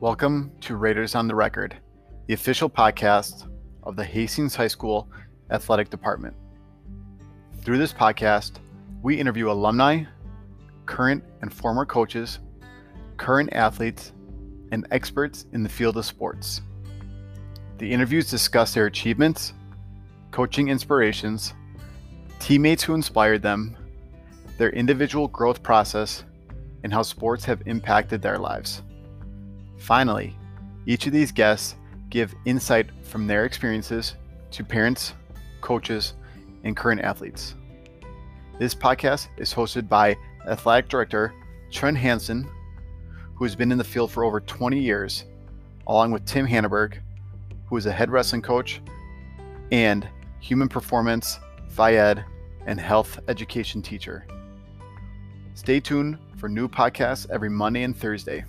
Welcome to Raiders on the Record, the official podcast of the Hastings High School Athletic Department. Through this podcast, we interview alumni, current and former coaches, current athletes, and experts in the field of sports. The interviews discuss their achievements, coaching inspirations, teammates who inspired them, their individual growth process, and how sports have impacted their lives. Finally, each of these guests give insight from their experiences to parents, coaches, and current athletes. This podcast is hosted by Athletic Director Trent Hansen, who has been in the field for over 20 years, along with Tim Hanneberg, who is a head wrestling coach, and human performance, phys ed, and health education teacher. Stay tuned for new podcasts every Monday and Thursday.